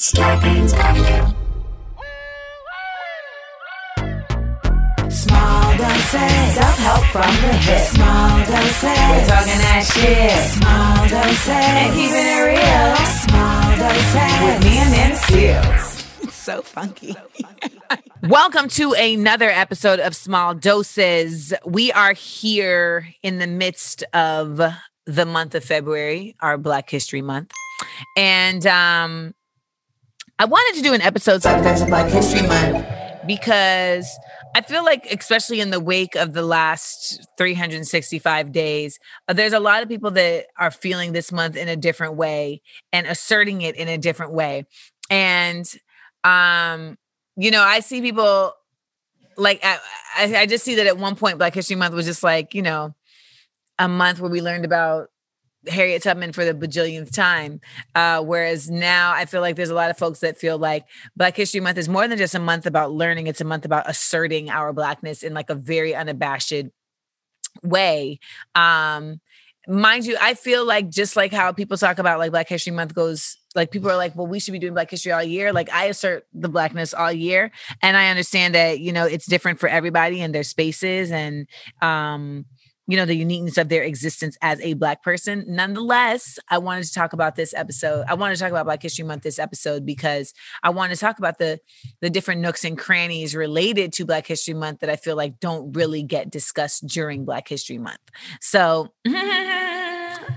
Scarpins Avenue. Small doses. Self-help from the hip. Small doses. We're talking that shit. Small doses. And keeping it real. Small doses. With me Amanda Seales. It's so funky. Welcome to another episode of Small Doses. We are here in the midst of the month of February, our Black History Month. And um I wanted to do an episode of Black History Month because I feel like, especially in the wake of the last 365 days, uh, there's a lot of people that are feeling this month in a different way and asserting it in a different way. And, um, you know, I see people like, I I just see that at one point, Black History Month was just like, you know, a month where we learned about Harriet Tubman for the bajillionth time. Uh, whereas now I feel like there's a lot of folks that feel like Black History Month is more than just a month about learning, it's a month about asserting our Blackness in like a very unabashed way. Um, mind you, I feel like just like how people talk about like Black History Month goes, like people are like, well, we should be doing Black History all year. Like I assert the Blackness all year. And I understand that, you know, it's different for everybody and their spaces and, um, you know the uniqueness of their existence as a black person. Nonetheless i wanted to talk about this episode. I wanted to talk about black history month this episode because i want to talk about the the different nooks and crannies related to black history month that i feel like don't really get discussed during black history month. So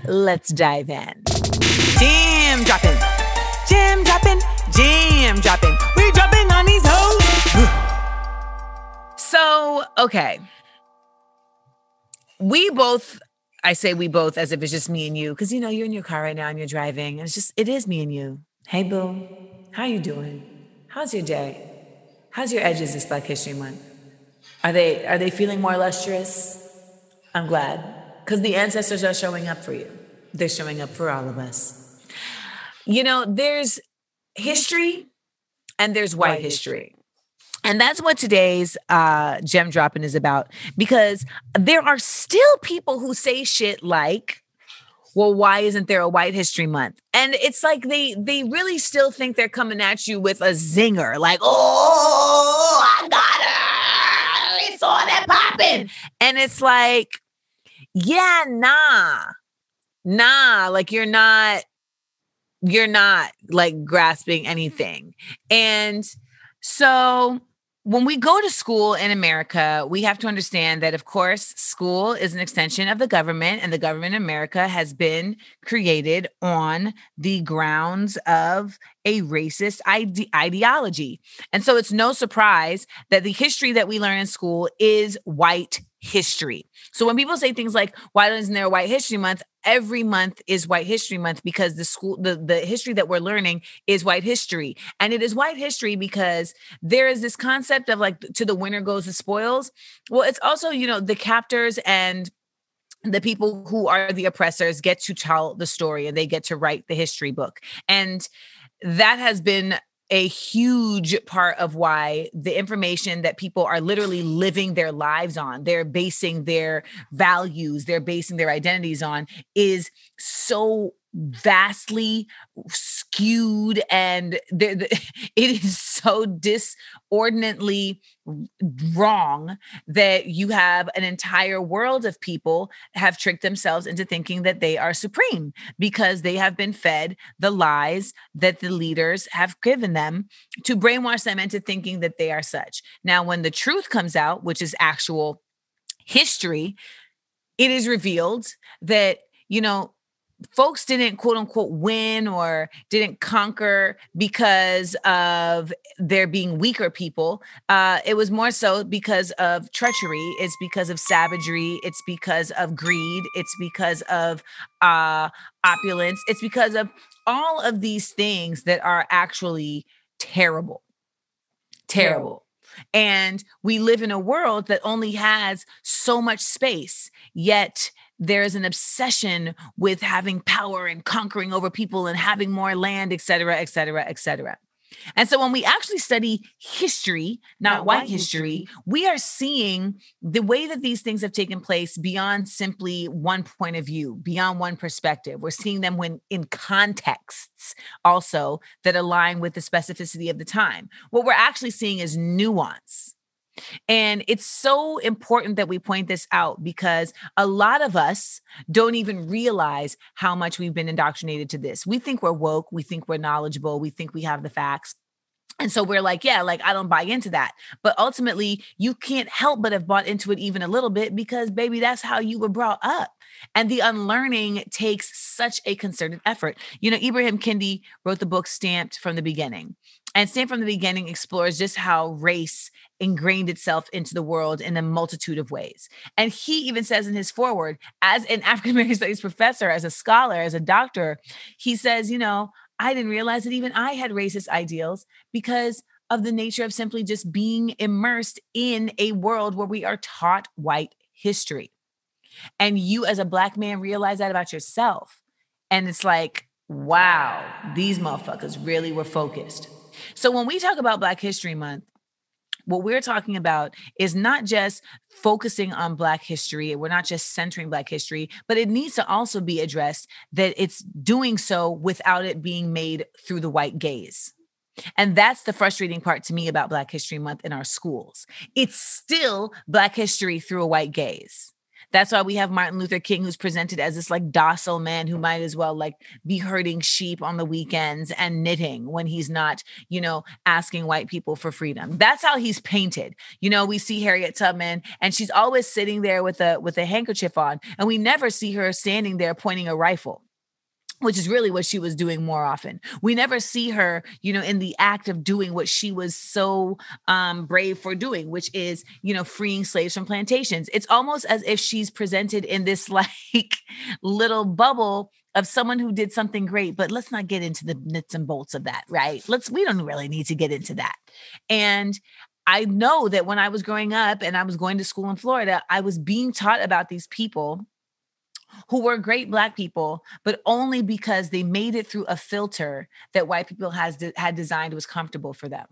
let's dive in. Gem dropping. Gem dropping. Gem dropping. We dropping on these hoes. So okay we both I say we both as if it's just me and you because you know you're in your car right now and you're driving and it's just it is me and you. Hey boo, how you doing? How's your day? How's your edges this Black History Month? Are they are they feeling more lustrous? I'm glad because the ancestors are showing up for you. They're showing up for all of us. You know, there's history and there's white history. And that's what today's uh, gem dropping is about because there are still people who say shit like, well, why isn't there a White History Month? And it's like they they really still think they're coming at you with a zinger, like, oh, I got her. It's all that popping. And it's like, yeah, nah, nah, like you're not, you're not like grasping anything. And so when we go to school in America, we have to understand that, of course, school is an extension of the government, and the government in America has been created on the grounds of a racist ide- ideology. And so it's no surprise that the history that we learn in school is white history. So when people say things like, why isn't there White History Month? Every month is White History Month because the school, the, the history that we're learning is white history. And it is white history because there is this concept of like to the winner goes the spoils. Well, it's also, you know, the captors and the people who are the oppressors get to tell the story and they get to write the history book. And that has been a huge part of why the information that people are literally living their lives on, they're basing their values, they're basing their identities on, is so vastly skewed and the, the, it is so disordinately wrong that you have an entire world of people have tricked themselves into thinking that they are supreme because they have been fed the lies that the leaders have given them to brainwash them into thinking that they are such. Now when the truth comes out which is actual history it is revealed that you know folks didn't quote unquote win or didn't conquer because of there being weaker people. Uh, it was more so because of treachery. It's because of savagery. It's because of greed. It's because of uh, opulence. It's because of all of these things that are actually terrible. Terrible. And we live in a world that only has so much space, yet there's an obsession with having power and conquering over people and having more land, et cetera, et cetera, et cetera. And so when we actually study history, not, not white, white history, history, we are seeing the way that these things have taken place beyond simply one point of view, beyond one perspective. We're seeing them when in contexts also that align with the specificity of the time. What we're actually seeing is nuance. And it's so important that we point this out because a lot of us don't even realize how much we've been indoctrinated to this. We think we're woke, we think we're knowledgeable, we think we have the facts. And so we're like, yeah, like I don't buy into that. But ultimately, you can't help but have bought into it even a little bit because, baby, that's how you were brought up. And the unlearning takes such a concerted effort. You know, Ibram Kendi wrote the book Stamped from the Beginning. And Stamped from the Beginning explores just how race ingrained itself into the world in a multitude of ways. And he even says in his foreword, as an African American studies professor, as a scholar, as a doctor, he says, you know, I didn't realize that even I had racist ideals because of the nature of simply just being immersed in a world where we are taught white history. And you, as a Black man, realize that about yourself. And it's like, wow, these motherfuckers really were focused. So when we talk about Black History Month, what we're talking about is not just focusing on Black history, we're not just centering Black history, but it needs to also be addressed that it's doing so without it being made through the white gaze. And that's the frustrating part to me about Black History Month in our schools. It's still Black history through a white gaze. That's why we have Martin Luther King, who's presented as this like docile man who might as well like be herding sheep on the weekends and knitting when he's not, you know, asking white people for freedom. That's how he's painted. You know, we see Harriet Tubman and she's always sitting there with a with a handkerchief on, and we never see her standing there pointing a rifle which is really what she was doing more often. We never see her, you know, in the act of doing what she was so um, brave for doing, which is, you know, freeing slaves from plantations. It's almost as if she's presented in this like little bubble of someone who did something great, but let's not get into the nuts and bolts of that, right? Let's, we don't really need to get into that. And I know that when I was growing up and I was going to school in Florida, I was being taught about these people who were great black people but only because they made it through a filter that white people has de- had designed was comfortable for them.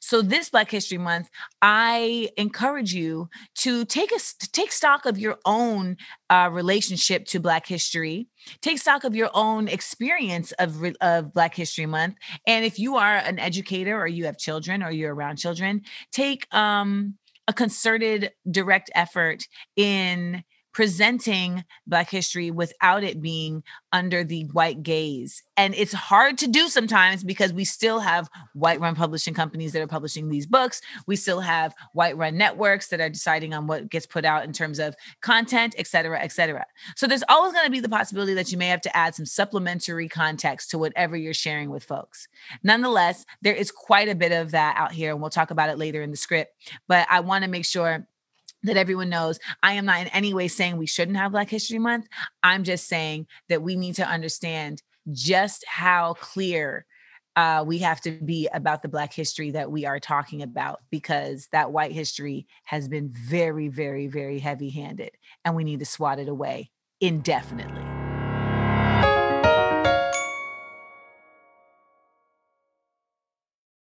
So this black history month i encourage you to take a take stock of your own uh, relationship to black history. Take stock of your own experience of, of black history month. And if you are an educator or you have children or you're around children take um, a concerted direct effort in presenting Black history without it being under the white gaze. And it's hard to do sometimes because we still have white run publishing companies that are publishing these books. We still have white run networks that are deciding on what gets put out in terms of content, et cetera, et cetera. So there's always going to be the possibility that you may have to add some supplementary context to whatever you're sharing with folks. Nonetheless, there is quite a bit of that out here, and we'll talk about it later in the script. But I want to make sure that everyone knows I am not in any way saying we shouldn't have Black History Month. I'm just saying that we need to understand just how clear uh, we have to be about the Black history that we are talking about because that white history has been very, very, very heavy handed and we need to swat it away indefinitely.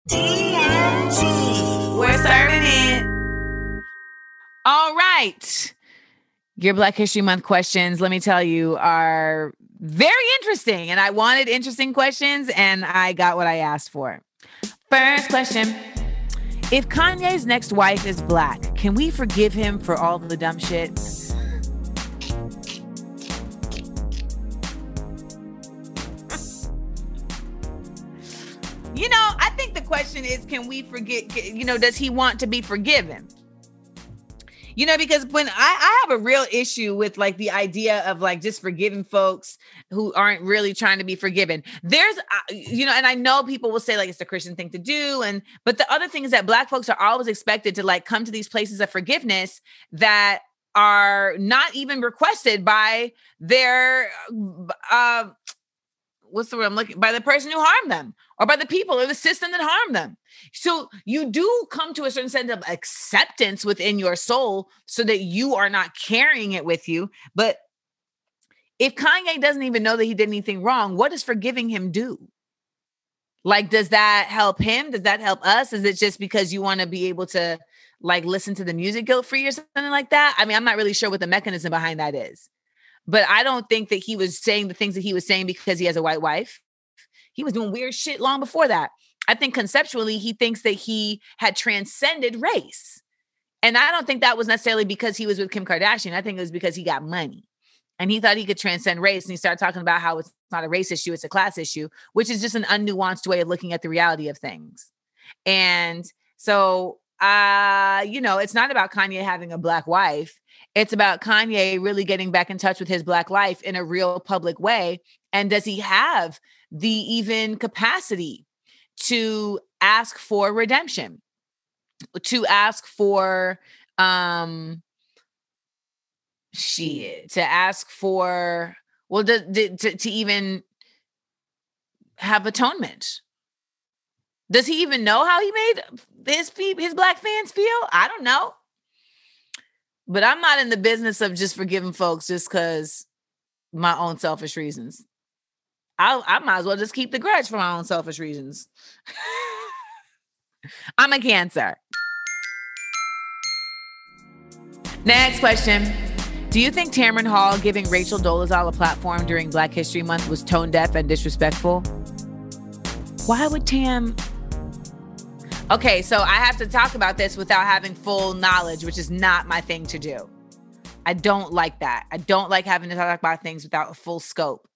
DMT. We're serving it. All right. Your Black History Month questions, let me tell you, are very interesting. And I wanted interesting questions, and I got what I asked for. First question If Kanye's next wife is black, can we forgive him for all the dumb shit? you know, I think the question is can we forget, you know, does he want to be forgiven? You know because when I, I have a real issue with like the idea of like just forgiving folks who aren't really trying to be forgiven there's uh, you know and i know people will say like it's the christian thing to do and but the other thing is that black folks are always expected to like come to these places of forgiveness that are not even requested by their uh what's the word I'm looking by the person who harmed them or by the people or the system that harmed them. So you do come to a certain sense of acceptance within your soul so that you are not carrying it with you. But if Kanye doesn't even know that he did anything wrong, what does forgiving him do? Like, does that help him? Does that help us? Is it just because you want to be able to like listen to the music guilt free or something like that? I mean, I'm not really sure what the mechanism behind that is. But I don't think that he was saying the things that he was saying because he has a white wife. He was doing weird shit long before that. I think conceptually, he thinks that he had transcended race. And I don't think that was necessarily because he was with Kim Kardashian. I think it was because he got money and he thought he could transcend race. And he started talking about how it's not a race issue, it's a class issue, which is just an unnuanced way of looking at the reality of things. And so, uh, you know, it's not about Kanye having a black wife. It's about Kanye really getting back in touch with his black life in a real public way. And does he have the even capacity to ask for redemption, to ask for um shit, to ask for well, to, to, to even have atonement. Does he even know how he made his his black fans feel? I don't know. But I'm not in the business of just forgiving folks just because my own selfish reasons. I I might as well just keep the grudge for my own selfish reasons. I'm a cancer. Next question. Do you think Tamron Hall giving Rachel Dolezal a platform during Black History Month was tone deaf and disrespectful? Why would Tam Okay, so I have to talk about this without having full knowledge, which is not my thing to do. I don't like that. I don't like having to talk about things without a full scope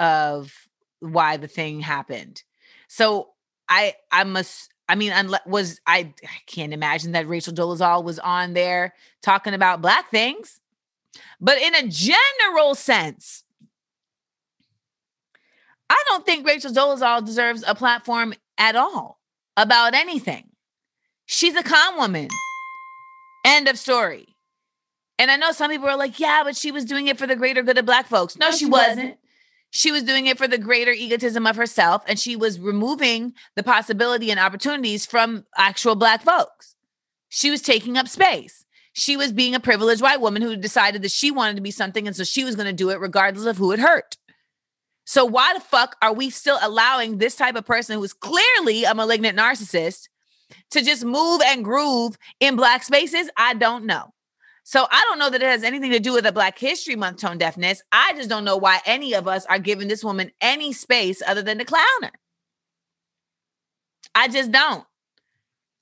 of why the thing happened. So I I must I mean unless was I I can't imagine that Rachel Dolezal was on there talking about black things. But in a general sense, I don't think Rachel Dolezal deserves a platform at all about anything. She's a con woman. End of story. And I know some people are like, yeah, but she was doing it for the greater good of Black folks. No, no she, she wasn't. wasn't. She was doing it for the greater egotism of herself, and she was removing the possibility and opportunities from actual Black folks. She was taking up space. She was being a privileged white woman who decided that she wanted to be something, and so she was going to do it regardless of who it hurt. So why the fuck are we still allowing this type of person who is clearly a malignant narcissist to just move and groove in black spaces? I don't know. So I don't know that it has anything to do with a Black History Month tone deafness. I just don't know why any of us are giving this woman any space other than to clown her. I just don't.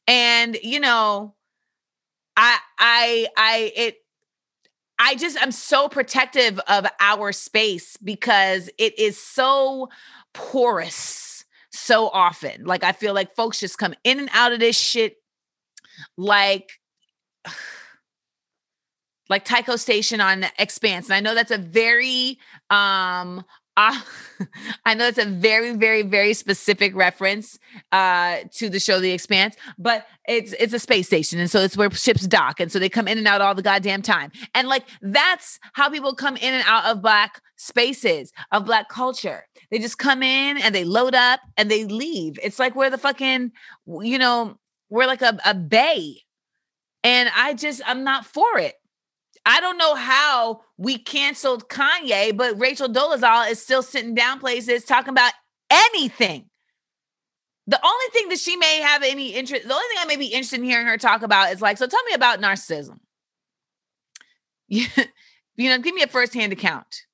And you know, I I I it I just I'm so protective of our space because it is so porous so often. Like I feel like folks just come in and out of this shit like like Tycho Station on Expanse. And I know that's a very um uh, I know it's a very, very, very specific reference uh, to the show The Expanse, but it's it's a space station, and so it's where ships dock, and so they come in and out all the goddamn time, and like that's how people come in and out of black spaces of black culture. They just come in and they load up and they leave. It's like we're the fucking, you know, we're like a, a bay, and I just I'm not for it. I don't know how we canceled Kanye, but Rachel Dolezal is still sitting down places talking about anything. The only thing that she may have any interest, the only thing I may be interested in hearing her talk about is like, so tell me about narcissism. you know, give me a firsthand account.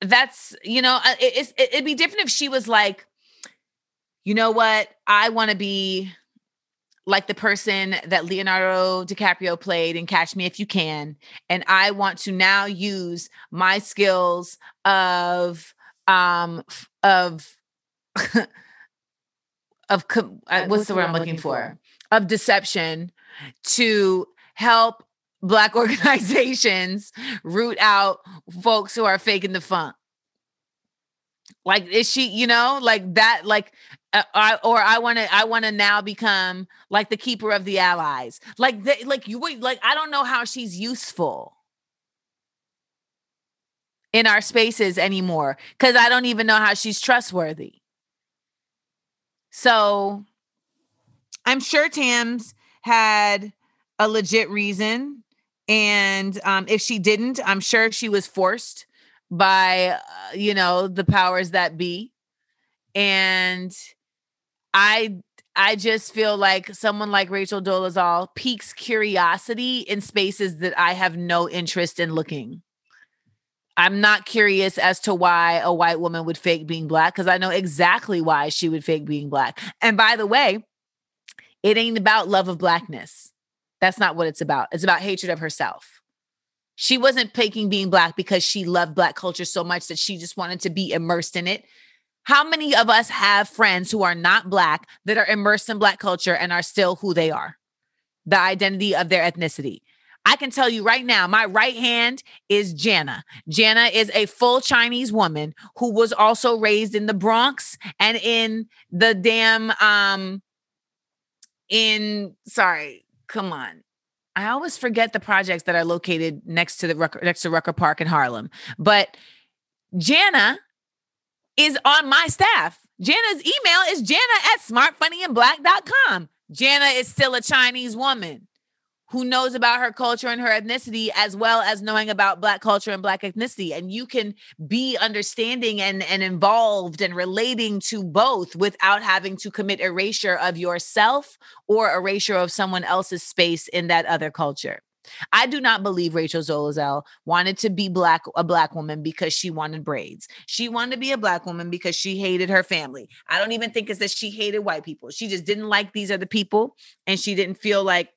That's, you know, uh, it, it'd be different if she was like, you know what, I want to be like the person that Leonardo DiCaprio played in Catch Me If You Can. And I want to now use my skills of, um, of, of, uh, what's the word I'm looking for? Of deception to help Black organizations root out folks who are faking the funk. Like, is she, you know, like that, like uh, I, or I want to I want to now become like the keeper of the allies. Like the, like you like I don't know how she's useful in our spaces anymore cuz I don't even know how she's trustworthy. So I'm sure Tams had a legit reason and um, if she didn't, I'm sure she was forced by uh, you know the powers that be and I I just feel like someone like Rachel Dolezal piques curiosity in spaces that I have no interest in looking. I'm not curious as to why a white woman would fake being black because I know exactly why she would fake being black. And by the way, it ain't about love of blackness. That's not what it's about. It's about hatred of herself. She wasn't faking being black because she loved black culture so much that she just wanted to be immersed in it. How many of us have friends who are not black that are immersed in black culture and are still who they are? The identity of their ethnicity. I can tell you right now, my right hand is Jana. Jana is a full Chinese woman who was also raised in the Bronx and in the damn um in sorry, come on. I always forget the projects that are located next to the Rucker, next to Rucker Park in Harlem. But Jana is on my staff. Jana's email is jana at smartfunnyandblack.com. Jana is still a Chinese woman who knows about her culture and her ethnicity as well as knowing about black culture and black ethnicity and you can be understanding and and involved and relating to both without having to commit erasure of yourself or erasure of someone else's space in that other culture I do not believe Rachel Dolezal wanted to be black a black woman because she wanted braids. She wanted to be a black woman because she hated her family. I don't even think it's that she hated white people. She just didn't like these other people and she didn't feel like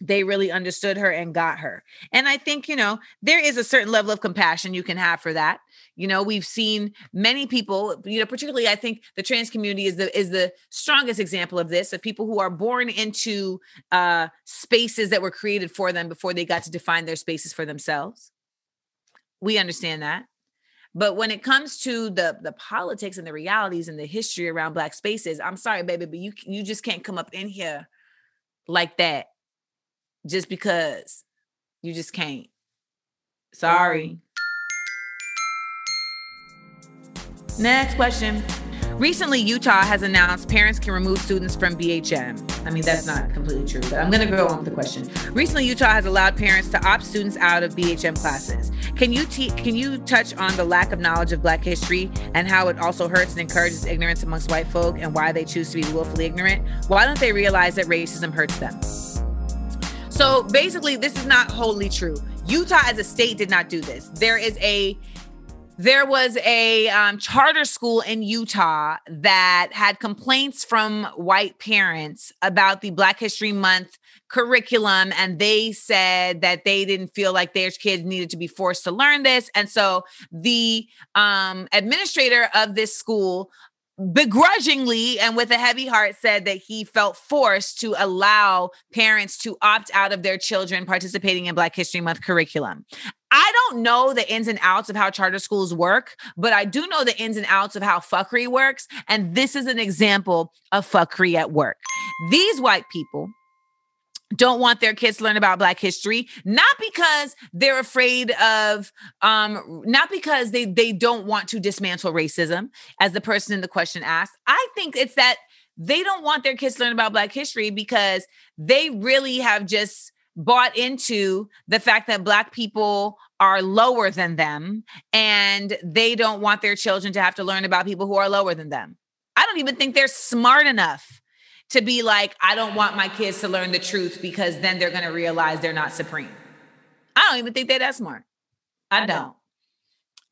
they really understood her and got her. And I think, you know, there is a certain level of compassion you can have for that. You know, we've seen many people, you know, particularly I think the trans community is the is the strongest example of this of people who are born into uh spaces that were created for them before they got to define their spaces for themselves. We understand that. But when it comes to the the politics and the realities and the history around black spaces, I'm sorry baby, but you you just can't come up in here like that just because you just can't. Sorry. Next question. Recently, Utah has announced parents can remove students from BHM. I mean, that's not completely true, but I'm going to go on with the question. Recently, Utah has allowed parents to opt students out of BHM classes. Can you te- can you touch on the lack of knowledge of Black history and how it also hurts and encourages ignorance amongst white folk and why they choose to be willfully ignorant? Why don't they realize that racism hurts them? So basically, this is not wholly true. Utah as a state did not do this. There is a there was a um, charter school in Utah that had complaints from white parents about the Black History Month curriculum, and they said that they didn't feel like their kids needed to be forced to learn this. And so the um, administrator of this school begrudgingly and with a heavy heart said that he felt forced to allow parents to opt out of their children participating in Black History Month curriculum. I don't know the ins and outs of how charter schools work, but I do know the ins and outs of how fuckery works. And this is an example of fuckery at work. These white people don't want their kids to learn about black history not because they're afraid of um not because they they don't want to dismantle racism as the person in the question asked. I think it's that they don't want their kids to learn about black history because they really have just bought into the fact that black people are lower than them and they don't want their children to have to learn about people who are lower than them. I don't even think they're smart enough to be like, I don't want my kids to learn the truth because then they're going to realize they're not supreme. I don't even think they're that smart. I don't.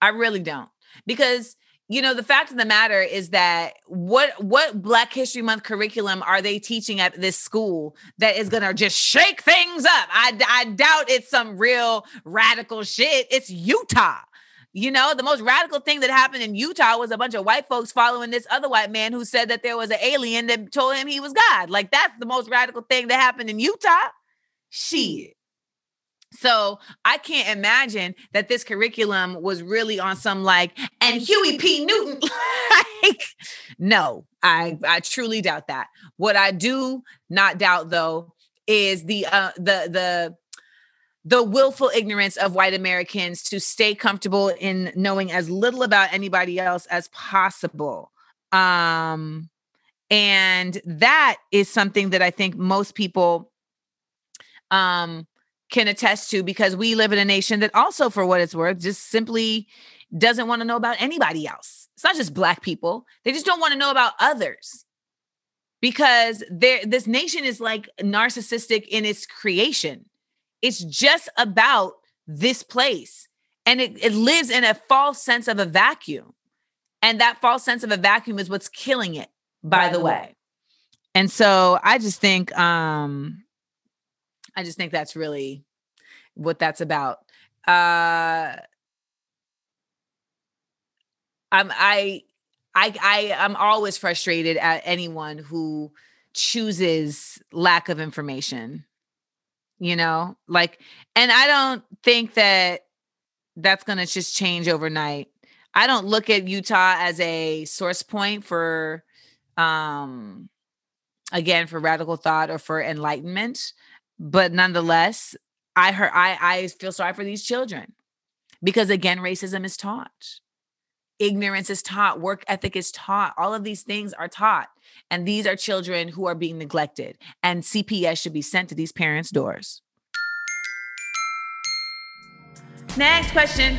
I really don't. Because you know the fact of the matter is that what what black history month curriculum are they teaching at this school that is going to just shake things up I, I doubt it's some real radical shit it's utah you know, the most radical thing that happened in Utah was a bunch of white folks following this other white man who said that there was an alien that told him he was God. Like that's the most radical thing that happened in Utah. Shit. So I can't imagine that this curriculum was really on some like and Huey P. Newton. like, no, I I truly doubt that. What I do not doubt though is the uh the the the willful ignorance of white Americans to stay comfortable in knowing as little about anybody else as possible. Um, and that is something that I think most people um, can attest to because we live in a nation that also, for what it's worth, just simply doesn't want to know about anybody else. It's not just black people. They just don't want to know about others. Because this nation is like narcissistic in its creation. It's just about this place. And it, it lives in a false sense of a vacuum. And that false sense of a vacuum is what's killing it, by, by the way. way. And so I just think um I just think that's really what that's about. Uh I'm I I I I'm always frustrated at anyone who chooses lack of information. You know, like and I don't think that that's going to just change overnight. I don't look at Utah as a source point for um again for radical thought or for enlightenment, but nonetheless, I heard I I feel sorry for these children because again racism is taught ignorance is taught, work ethic is taught. All of these things are taught. And these are children who are being neglected. And CPS should be sent to these parents' doors. Next question.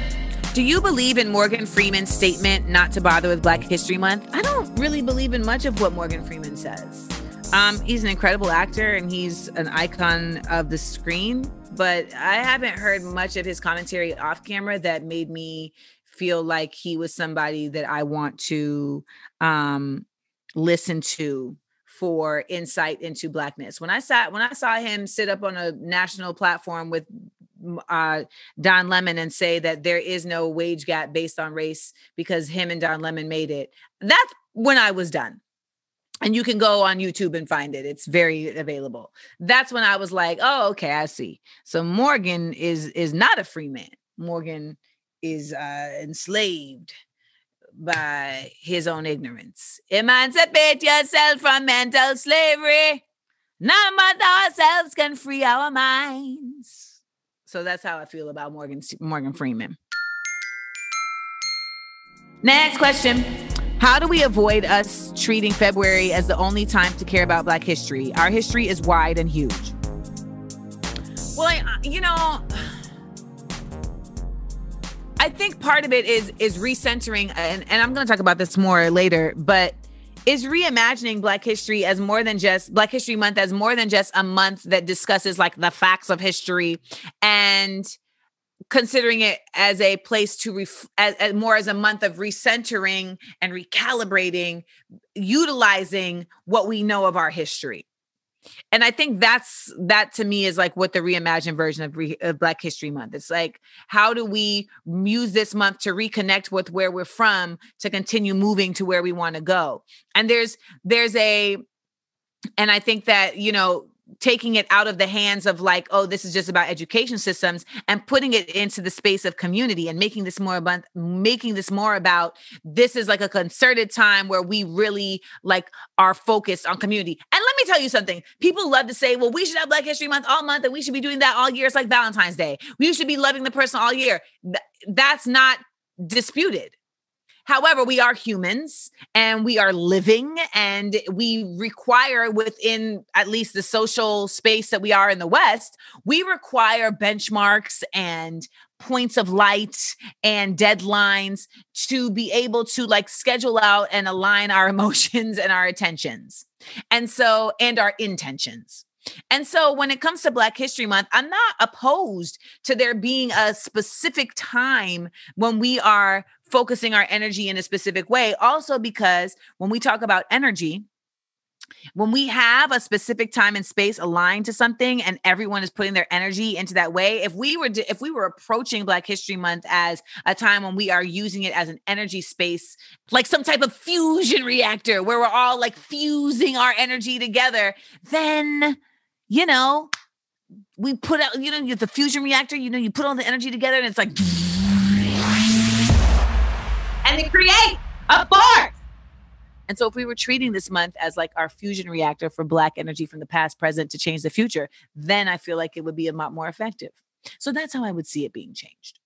Do you believe in Morgan Freeman's statement not to bother with Black History Month? I don't really believe in much of what Morgan Freeman says. Um, he's an incredible actor and he's an icon of the screen, but I haven't heard much of his commentary off camera that made me feel like he was somebody that I want to um, listen to for insight into blackness. When I sat when I saw him sit up on a national platform with uh, Don Lemon and say that there is no wage gap based on race because him and Don Lemon made it. That's when I was done. And you can go on YouTube and find it. It's very available. That's when I was like, "Oh, okay, I see." So Morgan is is not a free man. Morgan is uh, enslaved by his own ignorance. Emancipate yourself from mental slavery. None but ourselves can free our minds. So that's how I feel about Morgan Morgan Freeman. Next question. How do we avoid us treating February as the only time to care about Black history? Our history is wide and huge. Well, I, you know, I think part of it is is recentering, and, and I'm going to talk about this more later, but is reimagining Black History as more than just Black History Month as more than just a month that discusses like the facts of history and considering it as a place to ref- as, as more as a month of recentering and recalibrating utilizing what we know of our history and i think that's that to me is like what the reimagined version of, re, of, black history month it's like how do we use this month to reconnect with where we're from to continue moving to where we want to go? And there's there's a and i think that you know taking it out of the hands of like oh this is just about education systems and putting it into the space of community and making this more about making this more about this is like a concerted time where we really like are focused on community. And let me tell you something. People love to say well we should have black history month all month and we should be doing that all year. It's like valentine's day. We should be loving the person all year. Th- that's not disputed However, we are humans and we are living and we require within at least the social space that we are in the West, we require benchmarks and points of light and deadlines to be able to like schedule out and align our emotions and our attentions. And so, and our intentions. And so when it comes to Black History Month, I'm not opposed to there being a specific time when we are focusing our energy in a specific way. Also, because when we talk about energy, when we have a specific time and space aligned to something and everyone is putting their energy into that way if we were if we were approaching black history month as a time when we are using it as an energy space like some type of fusion reactor where we're all like fusing our energy together then you know, we put out, you know, you the fusion reactor, you know, you put all the energy together and it's like, and they create a force. And so, if we were treating this month as like our fusion reactor for Black energy from the past, present to change the future, then I feel like it would be a lot more effective. So, that's how I would see it being changed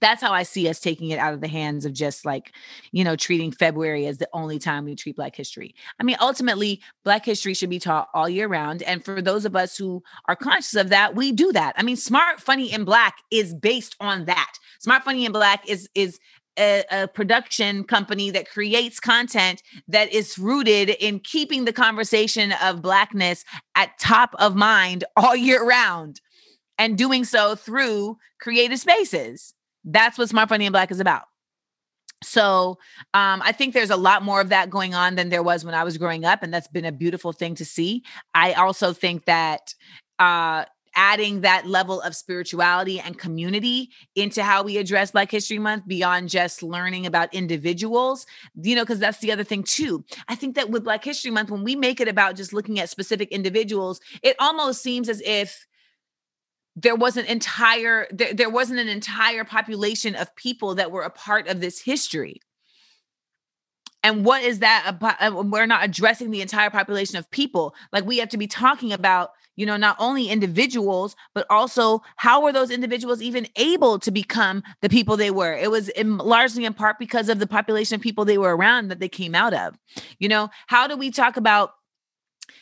that's how I see us taking it out of the hands of just like, you know, treating February as the only time we treat Black history. I mean, ultimately, Black history should be taught all year round. And for those of us who are conscious of that, we do that. I mean, Smart, Funny, and Black is based on that. Smart Funny and Black is is a, a, production company that creates content that is rooted in keeping the conversation of blackness at top of mind all year round and doing so through creative spaces. That's what Smart Funny and Black is about. So um, I think there's a lot more of that going on than there was when I was growing up, and that's been a beautiful thing to see. I also think that uh, adding that level of spirituality and community into how we address Black History Month beyond just learning about individuals, you know, because that's the other thing too. I think that with Black History Month, when we make it about just looking at specific individuals, it almost seems as if there was an entire there, there wasn't an entire population of people that were a part of this history. And what is that about uh, we're not addressing the entire population of people. Like we have to be talking about you know not only individuals but also how were those individuals even able to become the people they were? It was in, largely in part because of the population of people they were around that they came out of. You know how do we talk about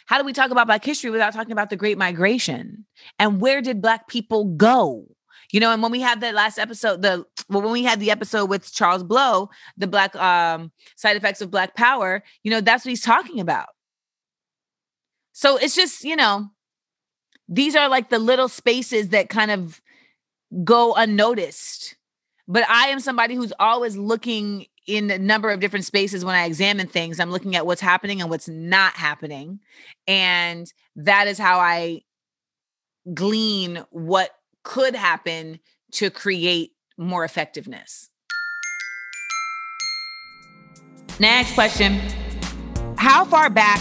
how do we talk about black history without talking about the great migration? And where did black people go? You know and when we had that last episode the well, when we had the episode with charles blow the black um side effects of black power you know that's what he's talking about. So it's just you know these are like the little spaces that kind of go unnoticed. But I am somebody who's always looking in a number of different spaces when I examine things. I'm looking at what's happening and what's not happening. And that is how I glean what could happen to create more effectiveness. Next question How far back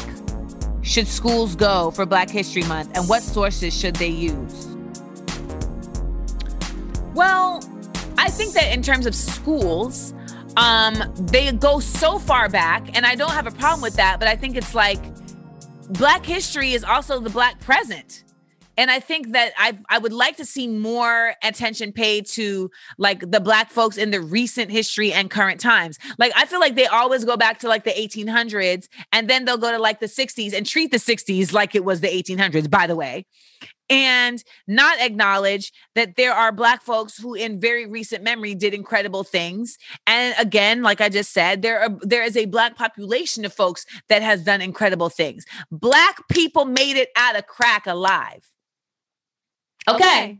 should schools go for Black History Month and what sources should they use? Well, I think that in terms of schools, um, they go so far back, and I don't have a problem with that, but I think it's like Black history is also the Black present. And i think that i i would like to see more attention paid to like the black folks in the recent history and current times. Like i feel like they always go back to like the 1800s and then they'll go to like the 60s and treat the 60s like it was the 1800s by the way and not acknowledge that there are black folks who in very recent memory did incredible things and again like i just said there are there is a black population of folks that has done incredible things black people made it out of crack alive Okay.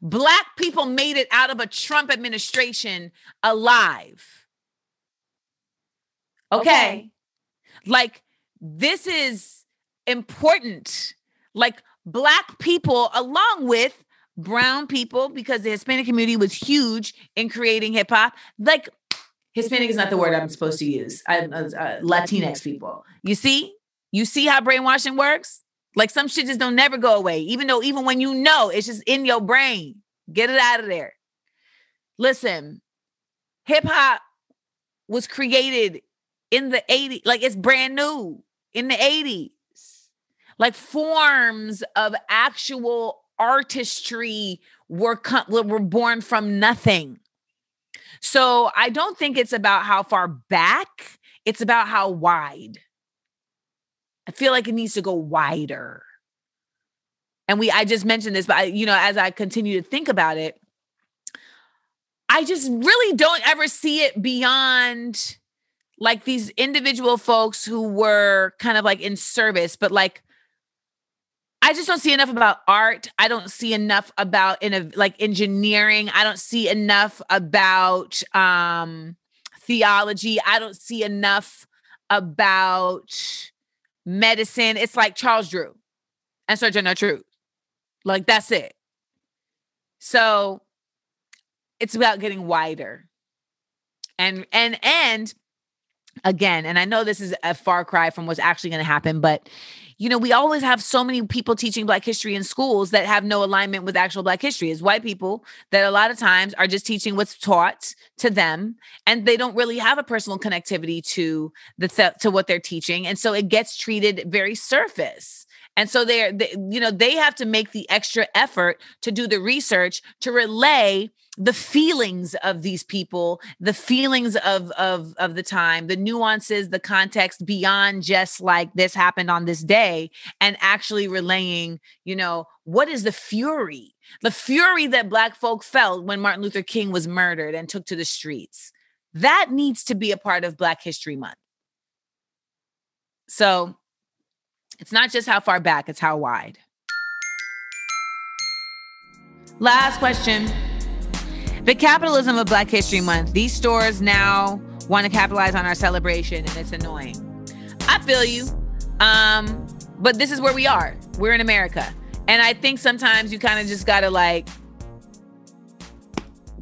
Black people made it out of a Trump administration alive. Okay. Like, this is important. Like, Black people, along with brown people, because the Hispanic community was huge in creating hip hop. Like, Hispanic is not the word I'm supposed to use. I, uh, uh, Latinx people. You see? You see how brainwashing works? Like some shit just don't never go away, even though even when you know it's just in your brain. Get it out of there. Listen, hip hop was created in the 80s, like it's brand new in the 80s. Like forms of actual artistry were were born from nothing. So I don't think it's about how far back, it's about how wide. I feel like it needs to go wider. And we, I just mentioned this, but I, you know, as I continue to think about it, I just really don't ever see it beyond like these individual folks who were kind of like in service, but like I just don't see enough about art. I don't see enough about in a like engineering. I don't see enough about um theology. I don't see enough about medicine. It's like Charles Drew and Sojourner Truth. Like that's it. So it's about getting wider. And and and again, and I know this is a far cry from what's actually going to happen, but you know, we always have so many people teaching Black history in schools that have no alignment with actual Black history. As white people that a lot of times are just teaching what's taught to them, and they don't really have a personal connectivity to the th- to what they're teaching, and so it gets treated very surface. And so they're, they, you know, they have to make the extra effort to do the research to relay the feelings of these people, the feelings of of of the time, the nuances, the context beyond just like this happened on this day, and actually relaying, you know, what is the fury, the fury that Black folk felt when Martin Luther King was murdered and took to the streets. That needs to be a part of Black History Month. So it's not just how far back, it's how wide. Last question. The capitalism of Black History Month. These stores now want to capitalize on our celebration and it's annoying. I feel you. Um, but this is where we are. We're in America. And I think sometimes you kind of just gotta like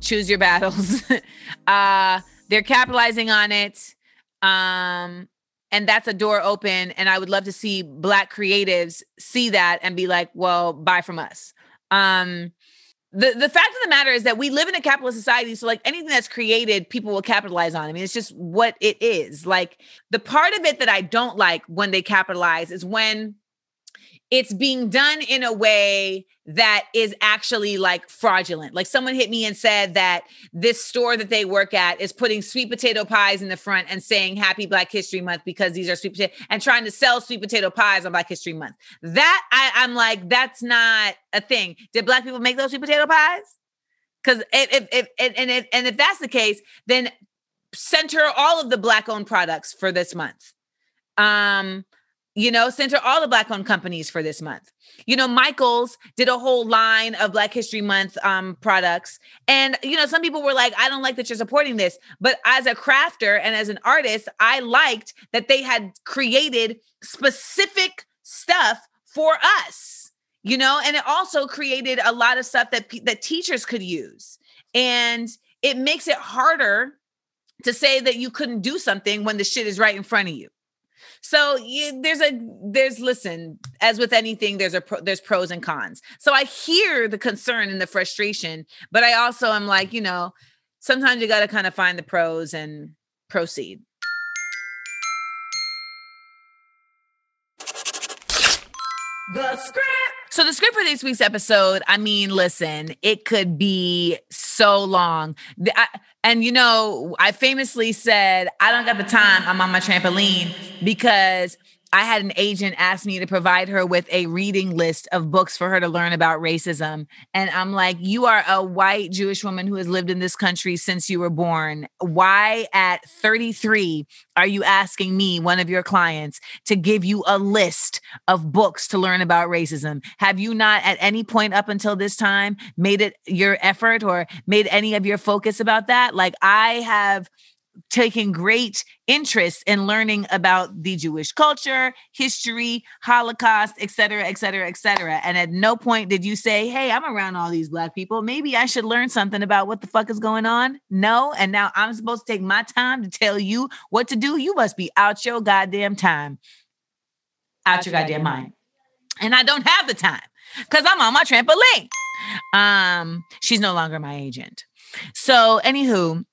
choose your battles. uh, they're capitalizing on it. Um, and that's a door open and i would love to see black creatives see that and be like well buy from us um the, the fact of the matter is that we live in a capitalist society so like anything that's created people will capitalize on. I mean it's just what it is. Like the part of it that i don't like when they capitalize is when it's being done in a way that is actually like fraudulent. Like someone hit me and said that this store that they work at is putting sweet potato pies in the front and saying happy Black History Month because these are sweet potato and trying to sell sweet potato pies on Black History Month. That I, I'm like, that's not a thing. Did black people make those sweet potato pies? Because if, if, if and if and if that's the case, then center all of the black owned products for this month. Um, you know, center all the black owned companies for this month. You know, Michaels did a whole line of Black History Month um, products. And, you know, some people were like, I don't like that you're supporting this. But as a crafter and as an artist, I liked that they had created specific stuff for us, you know, and it also created a lot of stuff that, that teachers could use. And it makes it harder to say that you couldn't do something when the shit is right in front of you. So you, there's a there's listen as with anything there's a pro, there's pros and cons. So I hear the concern and the frustration, but I also am like you know sometimes you got to kind of find the pros and proceed. The script. So the script for this week's episode, I mean, listen, it could be so long. I, and you know, I famously said, I don't got the time. I'm on my trampoline because I had an agent ask me to provide her with a reading list of books for her to learn about racism. And I'm like, you are a white Jewish woman who has lived in this country since you were born. Why at 33 are you asking me, one of your clients, to give you a list of books to learn about racism? Have you not at any point up until this time made it your effort or made any of your focus about that? Like I have taking great interest in learning about the Jewish culture, history, Holocaust, et cetera, et cetera, et cetera. And at no point did you say, Hey, I'm around all these Black people. Maybe I should learn something about what the fuck is going on. No. And now I'm supposed to take my time to tell you what to do. You must be out your goddamn time, out your goddamn mind. And I don't have the time because I'm on my trampoline. Um, she's no longer my agent. So, anywho,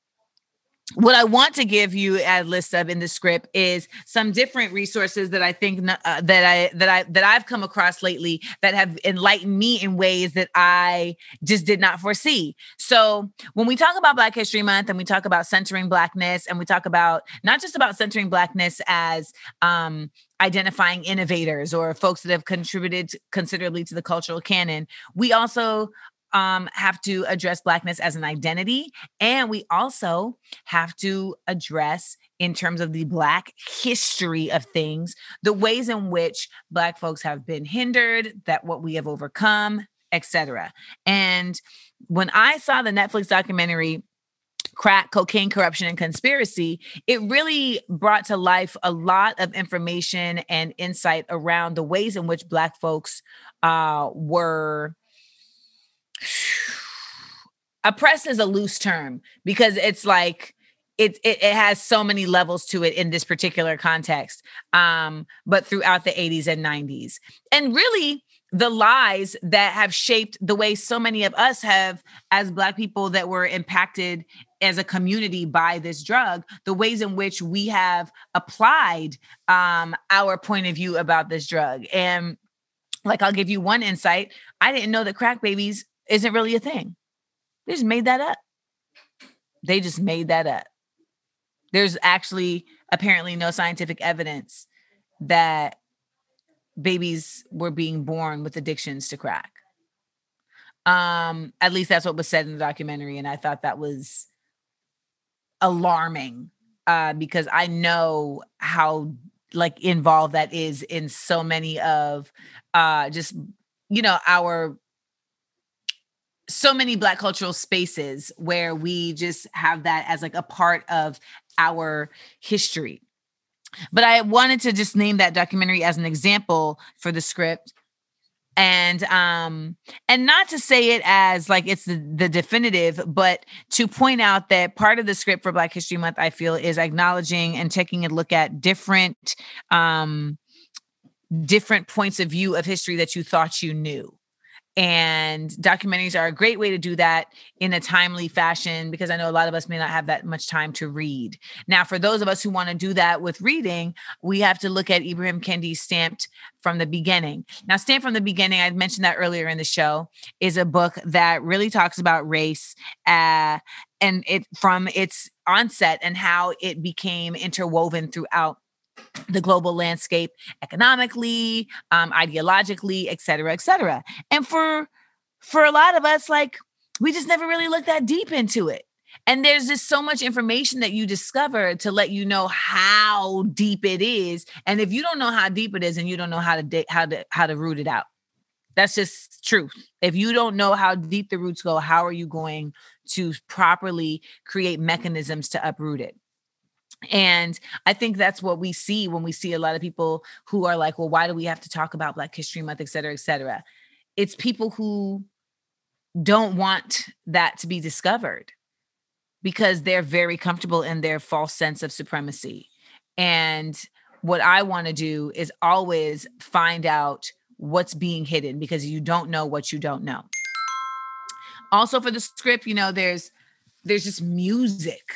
what I want to give you a list of in the script is some different resources that I think uh, that I that I that I've come across lately that have enlightened me in ways that I just did not foresee. So when we talk about Black History Month and we talk about centering Blackness and we talk about not just about centering Blackness as um, identifying innovators or folks that have contributed considerably to the cultural canon, we also um, have to address Blackness as an identity. And we also have to address, in terms of the Black history of things, the ways in which Black folks have been hindered, that what we have overcome, etc. And when I saw the Netflix documentary, crack, cocaine, corruption, and conspiracy, it really brought to life a lot of information and insight around the ways in which Black folks uh, were oppressed is a loose term because it's like it, it, it has so many levels to it in this particular context um but throughout the 80s and 90s and really the lies that have shaped the way so many of us have as black people that were impacted as a community by this drug the ways in which we have applied um our point of view about this drug and Like, I'll give you one insight. I didn't know that crack babies isn't really a thing. They just made that up. They just made that up. There's actually apparently no scientific evidence that babies were being born with addictions to crack. Um, at least that's what was said in the documentary, and I thought that was alarming uh, because I know how like involved that is in so many of uh, just you know our so many black cultural spaces where we just have that as like a part of our history. But i wanted to just name that documentary as an example for the script. And um and not to say it as like it's the, the definitive but to point out that part of the script for black history month i feel is acknowledging and taking a look at different um different points of view of history that you thought you knew and documentaries are a great way to do that in a timely fashion because I know a lot of us may not have that much time to read. Now, for those of us who want to do that with reading, we have to look at Ibram Kendi's Stamped from the Beginning. Now, Stamped from the Beginning, I mentioned that earlier in the show, is a book that really talks about race uh, and it from its onset and how it became interwoven throughout the global landscape economically, um, ideologically, et cetera, et cetera. And for for a lot of us, like we just never really looked that deep into it. And there's just so much information that you discover to let you know how deep it is. And if you don't know how deep it is, and you don't know how to de- how to how to root it out, that's just truth. If you don't know how deep the roots go, how are you going to properly create mechanisms to uproot it? And I think that's what we see when we see a lot of people who are like, well, why do we have to talk about Black History Month, et cetera, et cetera? It's people who don't want that to be discovered because they're very comfortable in their false sense of supremacy. And what I want to do is always find out what's being hidden because you don't know what you don't know. Also for the script, you know, there's there's just music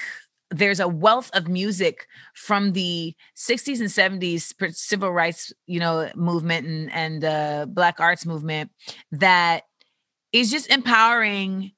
there's a wealth of music from the 60s and 70s civil rights you know movement and and the black arts movement that is just empowering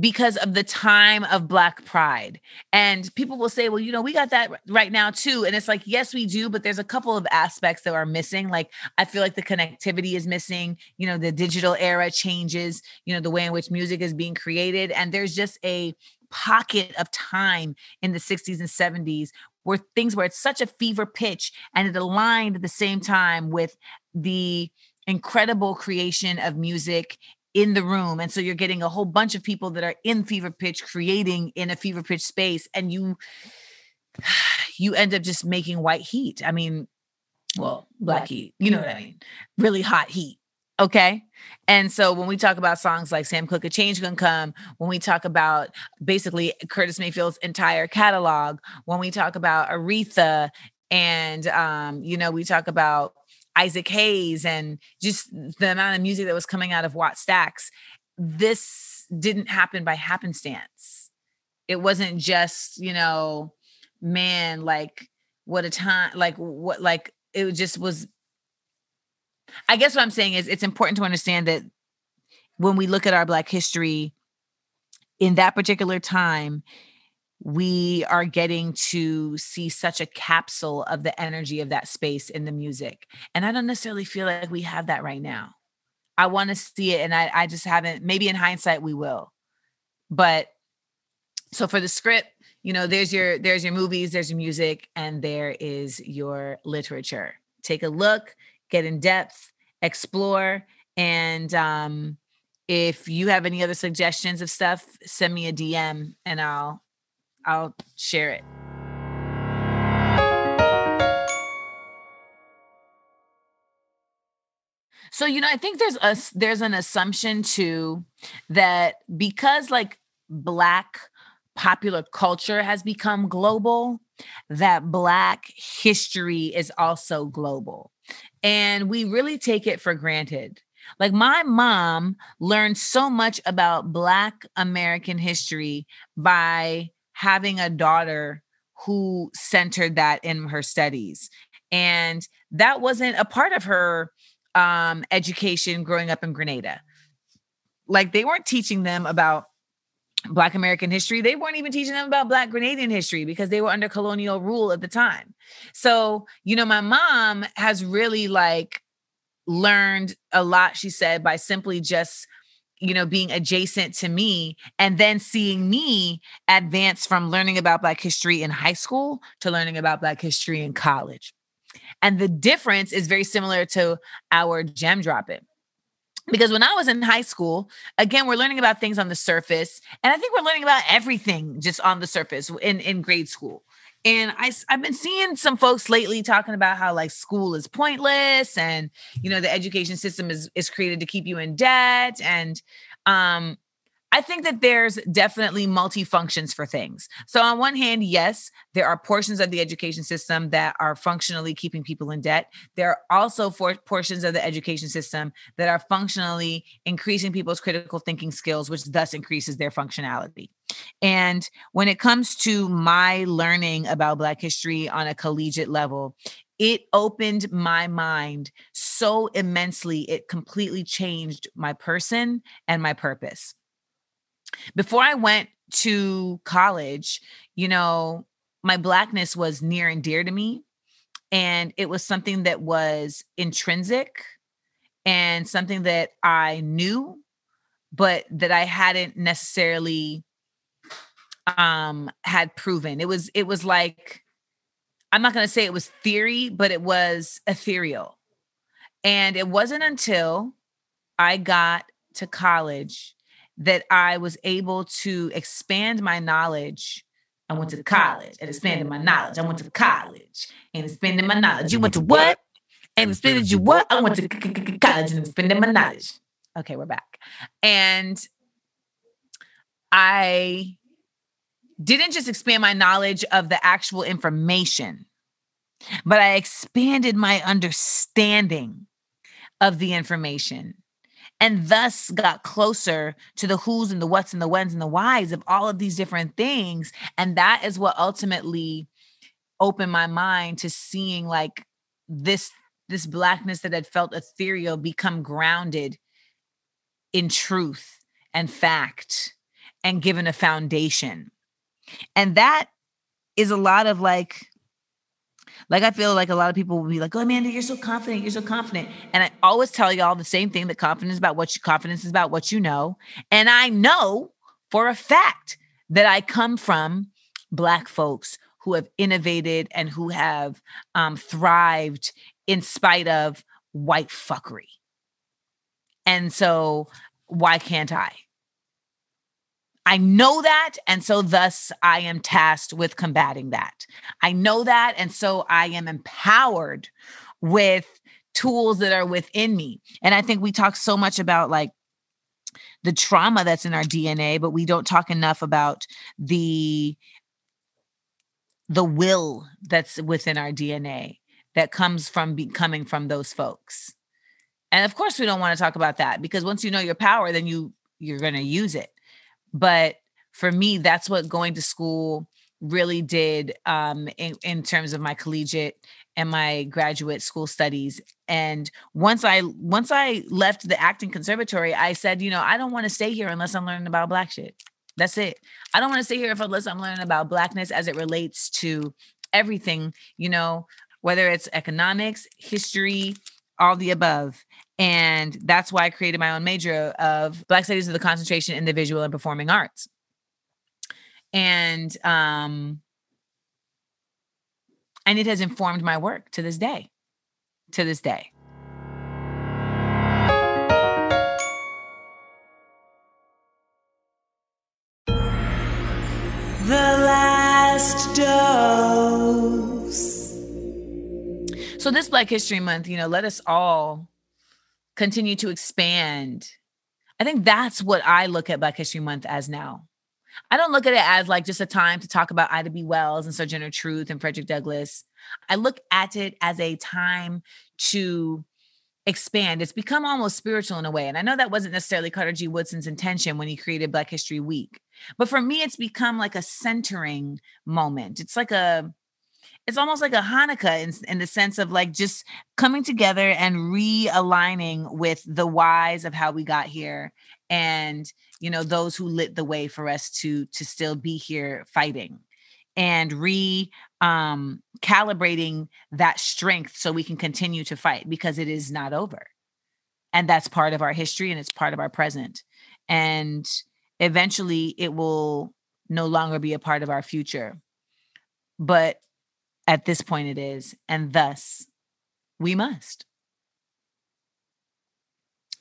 because of the time of black pride. And people will say well you know we got that right now too. And it's like yes we do but there's a couple of aspects that are missing. Like i feel like the connectivity is missing you know the digital era changes you know the way in which music is being created. And there's just a pocket of time in the 60s and 70s where things were at such a fever pitch and it aligned at the same time with the incredible creation of music in the room. And so you're getting a whole bunch of people that are in fever pitch creating in a fever pitch space and you you end up just making white heat. I mean well black heat you know what i mean? Really hot heat Okay. And so when we talk about songs like Sam Cooke, A Change Gonna Come, when we talk about basically Curtis Mayfield's entire catalog, when we talk about Aretha and um, you know, we talk about Isaac Hayes and just the amount of music that was coming out of Wattstax, this didn't happen by happenstance. It wasn't just, you know, man, like what a time, like what, like it just was I guess what I'm saying is it's important to understand that when we look at our Black history in that particular time, we are getting to see such a capsule of the energy of that space in the music. And I don't necessarily feel like we have that right now. I want to see it, and I, I just haven't. Maybe in hindsight, we will. But so for the script, you know, there's your there's your movies, there's your music, and there is your literature. Take a look get in depth, explore. And um, if you have any other suggestions of stuff, send me a DM and I'll I'll share it. So you know, I think there's a there's an assumption too that because like black popular culture has become global, that black history is also global and we really take it for granted. Like my mom learned so much about Black American history by having a daughter who centered that in her studies. And that wasn't a part of her um, education growing up in Grenada. Like they weren't teaching them about Black American history. They weren't even teaching them about Black Grenadian history because they were under colonial rule at the time. So, you know, my mom has really like learned a lot, she said, by simply just, you know, being adjacent to me and then seeing me advance from learning about Black history in high school to learning about Black history in college. And the difference is very similar to our gem dropping because when I was in high school, again, we're learning about things on the surface. And I think we're learning about everything just on the surface in, in grade school. And I, I've been seeing some folks lately talking about how like school is pointless and, you know, the education system is, is created to keep you in debt. And um, I think that there's definitely multi-functions for things. So on one hand, yes, there are portions of the education system that are functionally keeping people in debt. There are also for portions of the education system that are functionally increasing people's critical thinking skills, which thus increases their functionality. And when it comes to my learning about Black history on a collegiate level, it opened my mind so immensely. It completely changed my person and my purpose before I went to college, you know, my blackness was near and dear to me. And it was something that was intrinsic and something that I knew, but that I hadn't necessarily um had proven. It was it was like I'm not going to say it was theory, but it was ethereal. And it wasn't until I got to college that I was able to expand my knowledge. I went to college and expanded my knowledge. I went to college and expanded my knowledge. You went to what? And expanded you what? I went to college and expanded my knowledge. Okay, we're back. And I didn't just expand my knowledge of the actual information, but I expanded my understanding of the information and thus got closer to the who's and the what's and the when's and the whys of all of these different things. And that is what ultimately opened my mind to seeing like this this blackness that had felt ethereal become grounded in truth and fact and given a foundation. And that is a lot of like like I feel like a lot of people will be like, "Oh, Amanda, you're so confident. You're so confident." And I always tell y'all the same thing: that confidence is about what you confidence is about what you know. And I know for a fact that I come from Black folks who have innovated and who have um, thrived in spite of white fuckery. And so, why can't I? I know that. And so, thus, I am tasked with combating that. I know that. And so, I am empowered with tools that are within me. And I think we talk so much about like the trauma that's in our DNA, but we don't talk enough about the the will that's within our DNA that comes from becoming from those folks. And of course we don't want to talk about that because once you know your power then you you're going to use it. But for me, that's what going to school really did um, in, in terms of my collegiate and my graduate school studies. And once i once i left the acting conservatory i said you know i don't want to stay here unless i'm learning about black shit. That's it. I don't want to stay here if unless i'm learning about blackness as it relates to everything you know whether it's economics history all the above and that's why I created my own major of Black Studies of the concentration in the visual and performing arts. And um and it has informed my work to this day. To this day. The last dose. So this Black History Month, you know, let us all continue to expand. I think that's what I look at Black History Month as now. I don't look at it as like just a time to talk about Ida B. Wells and Sojourner Truth and Frederick Douglass. I look at it as a time to expand. It's become almost spiritual in a way. And I know that wasn't necessarily Carter G. Woodson's intention when he created Black History Week. But for me, it's become like a centering moment. It's like a it's almost like a Hanukkah in, in the sense of like just coming together and realigning with the whys of how we got here and you know those who lit the way for us to to still be here fighting and re um calibrating that strength so we can continue to fight because it is not over. And that's part of our history and it's part of our present. And eventually it will no longer be a part of our future. But at this point it is and thus we must.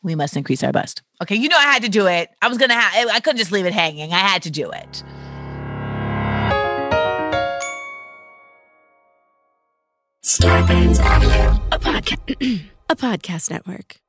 We must increase our bust. Okay you know i had to do it. I was gonna have i couldn't just leave it hanging. I had to do it. Starburns Audio, a, podca- a podcast network.